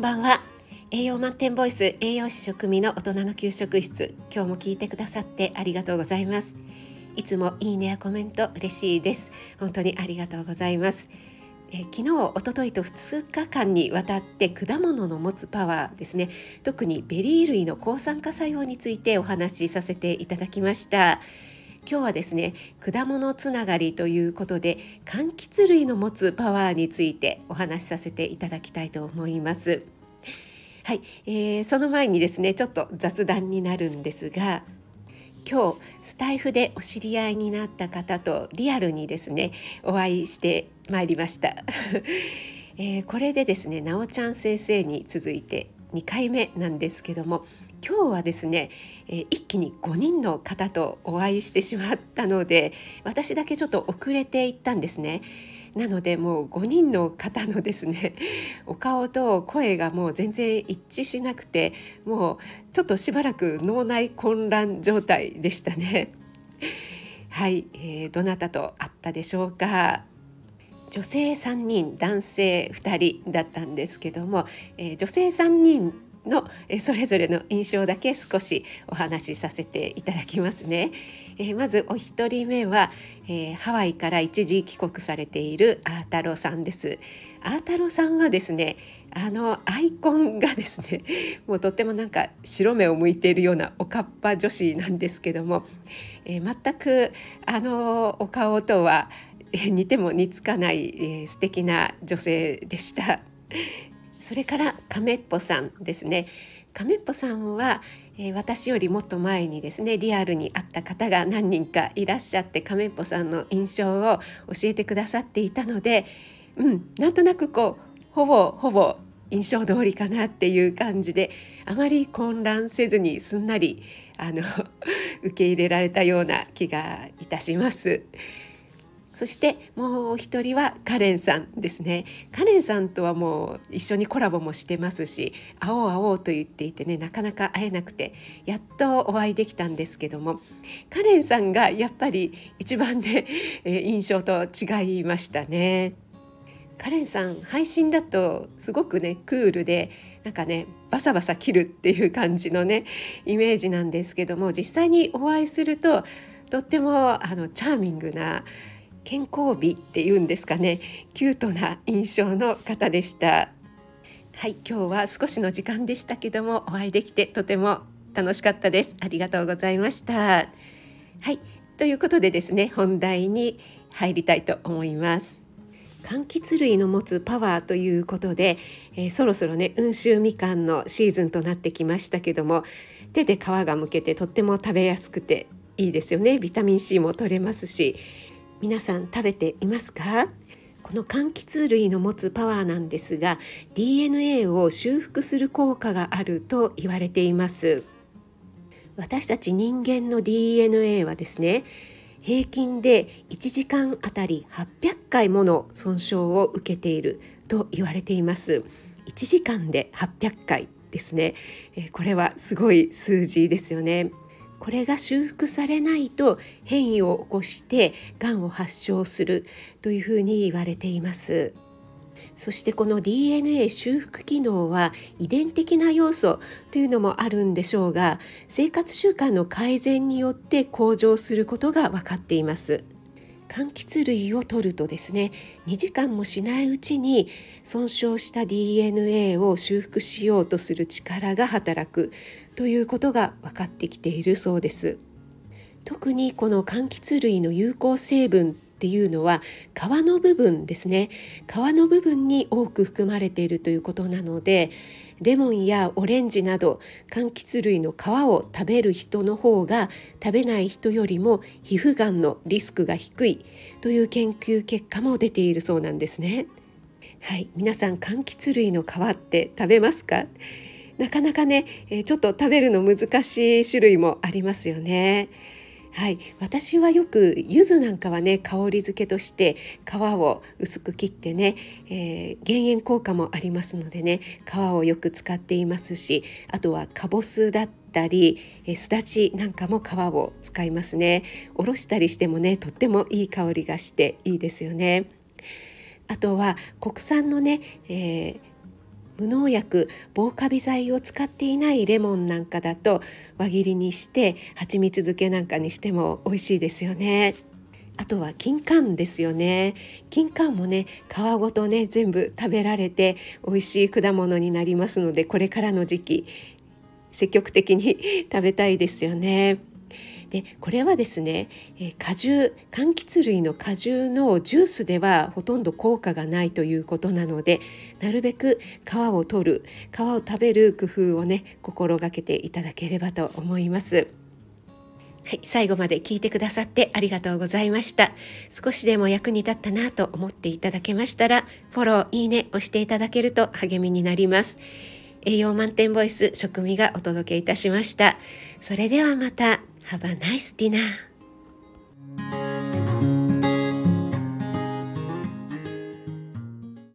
こんばんは。栄養満点ボイス栄養士食味の大人の給食室。今日も聞いてくださってありがとうございます。いつもいいねやコメント嬉しいです。本当にありがとうございます。え昨日一昨日と2日間にわたって果物の持つパワーですね。特にベリー類の抗酸化作用についてお話しさせていただきました。今日はですね果物つながりということで柑橘類の持つパワーについてお話しさせていただきたいと思います。はい、えー、その前にですねちょっと雑談になるんですが今日スタイフでお知り合いになった方とリアルにですねお会いしてまいりました、えー、これでですねなおちゃん先生に続いて2回目なんですけども今日はですね、えー、一気に5人の方とお会いしてしまったので私だけちょっと遅れていったんですね。なのでもう5人の方のですねお顔と声がもう全然一致しなくてもうちょっとしばらく脳内混乱状態でしたね。はい、えー、どなたと会ったでしょうか。女性3人男性2人だったんですけども、えー、女性3人のそれぞれの印象だけ少しお話しさせていただきますね。えー、まずお一人目は、えー、ハワイから一時帰国されているアータロさんです。アータロさんはですねあのアイコンがですね もうとってもなんか白目を向いているようなおかっぱ女子なんですけども、えー、全くあのお顔とは似ても似つかない、えー、素敵な女性でした。それから亀っぽさんですね亀っぽさんは、えー、私よりもっと前にですねリアルに会った方が何人かいらっしゃって亀っぽさんの印象を教えてくださっていたのでうんなんとなくこうほぼほぼ印象通りかなっていう感じであまり混乱せずにすんなりあの 受け入れられたような気がいたします。そしてもう一人はカレンさんですねカレンさんとはもう一緒にコラボもしてますし会おう会おうと言っていてねなかなか会えなくてやっとお会いできたんですけどもカレンさんがやっぱり一番ね、印象と違いましたね。カレンさん配信だとすごくねクールでなんかねバサバサ切るっていう感じのねイメージなんですけども実際にお会いするととってもあのチャーミングな健康美っていうんですかね。キュートな印象の方でした。はい今日は少しの時間でしたけどもお会いできてとても楽しかったです。ありがとうございました。はいということでですね本題に入りたいと思います。柑橘類の持つパワーということで、えー、そろそろね温州みかんのシーズンとなってきましたけども手で皮がむけてとっても食べやすくていいですよね。ビタミン C も取れますし皆さん食べていますか？この柑橘類の持つパワーなんですが DNA を修復する効果があると言われています。私たち人間の DNA はですね平均で1時間あたり800回もの損傷を受けていると言われています。1時間で800回ですね。これはすごい数字ですよね。これが修復されないと変異を起こしてがんを発症するというふうに言われています。そしてこの DNA 修復機能は遺伝的な要素というのもあるんでしょうが生活習慣の改善によって向上することが分かっています。柑橘類を取るとですね2時間もしないうちに損傷した DNA を修復しようとする力が働くということが分かってきているそうです。特にこの柑橘類の有効成分っていうのは皮の部分ですね皮の部分に多く含まれているということなのでレモンやオレンジなど柑橘類の皮を食べる人の方が食べない人よりも皮膚がんのリスクが低いという研究結果も出ているそうなんですね。はい、皆さん柑橘類の皮って食べますか？なかなかね、えちょっと食べるの難しい種類もありますよね。はい、私はよく柚子なんかはね香り付けとして皮を薄く切ってね、えー、減塩効果もありますのでね皮をよく使っていますしあとはかぼすだったりすだちなんかも皮を使いますね。おろしたりしてもねとってもいい香りがしていいですよね。あとは国産のね、えー無農薬防カビ剤を使っていないレモンなんかだと輪切りにして蜂蜜漬けなんかにしても美味しいですよね。あとは金柑ですよね金柑もね皮ごとね全部食べられて美味しい果物になりますのでこれからの時期積極的に 食べたいですよね。でこれはですね、え果汁柑橘類の果汁のジュースではほとんど効果がないということなのでなるべく皮を取る皮を食べる工夫をね心がけていただければと思います。はい、最後まで聞いてくださってありがとうございました。少しでも役に立ったなと思っていただけましたら、フォロー、いいね押していただけると励みになります。栄養満点ボイス食味がお届けいたしました。それではまた。Have a nice dinner.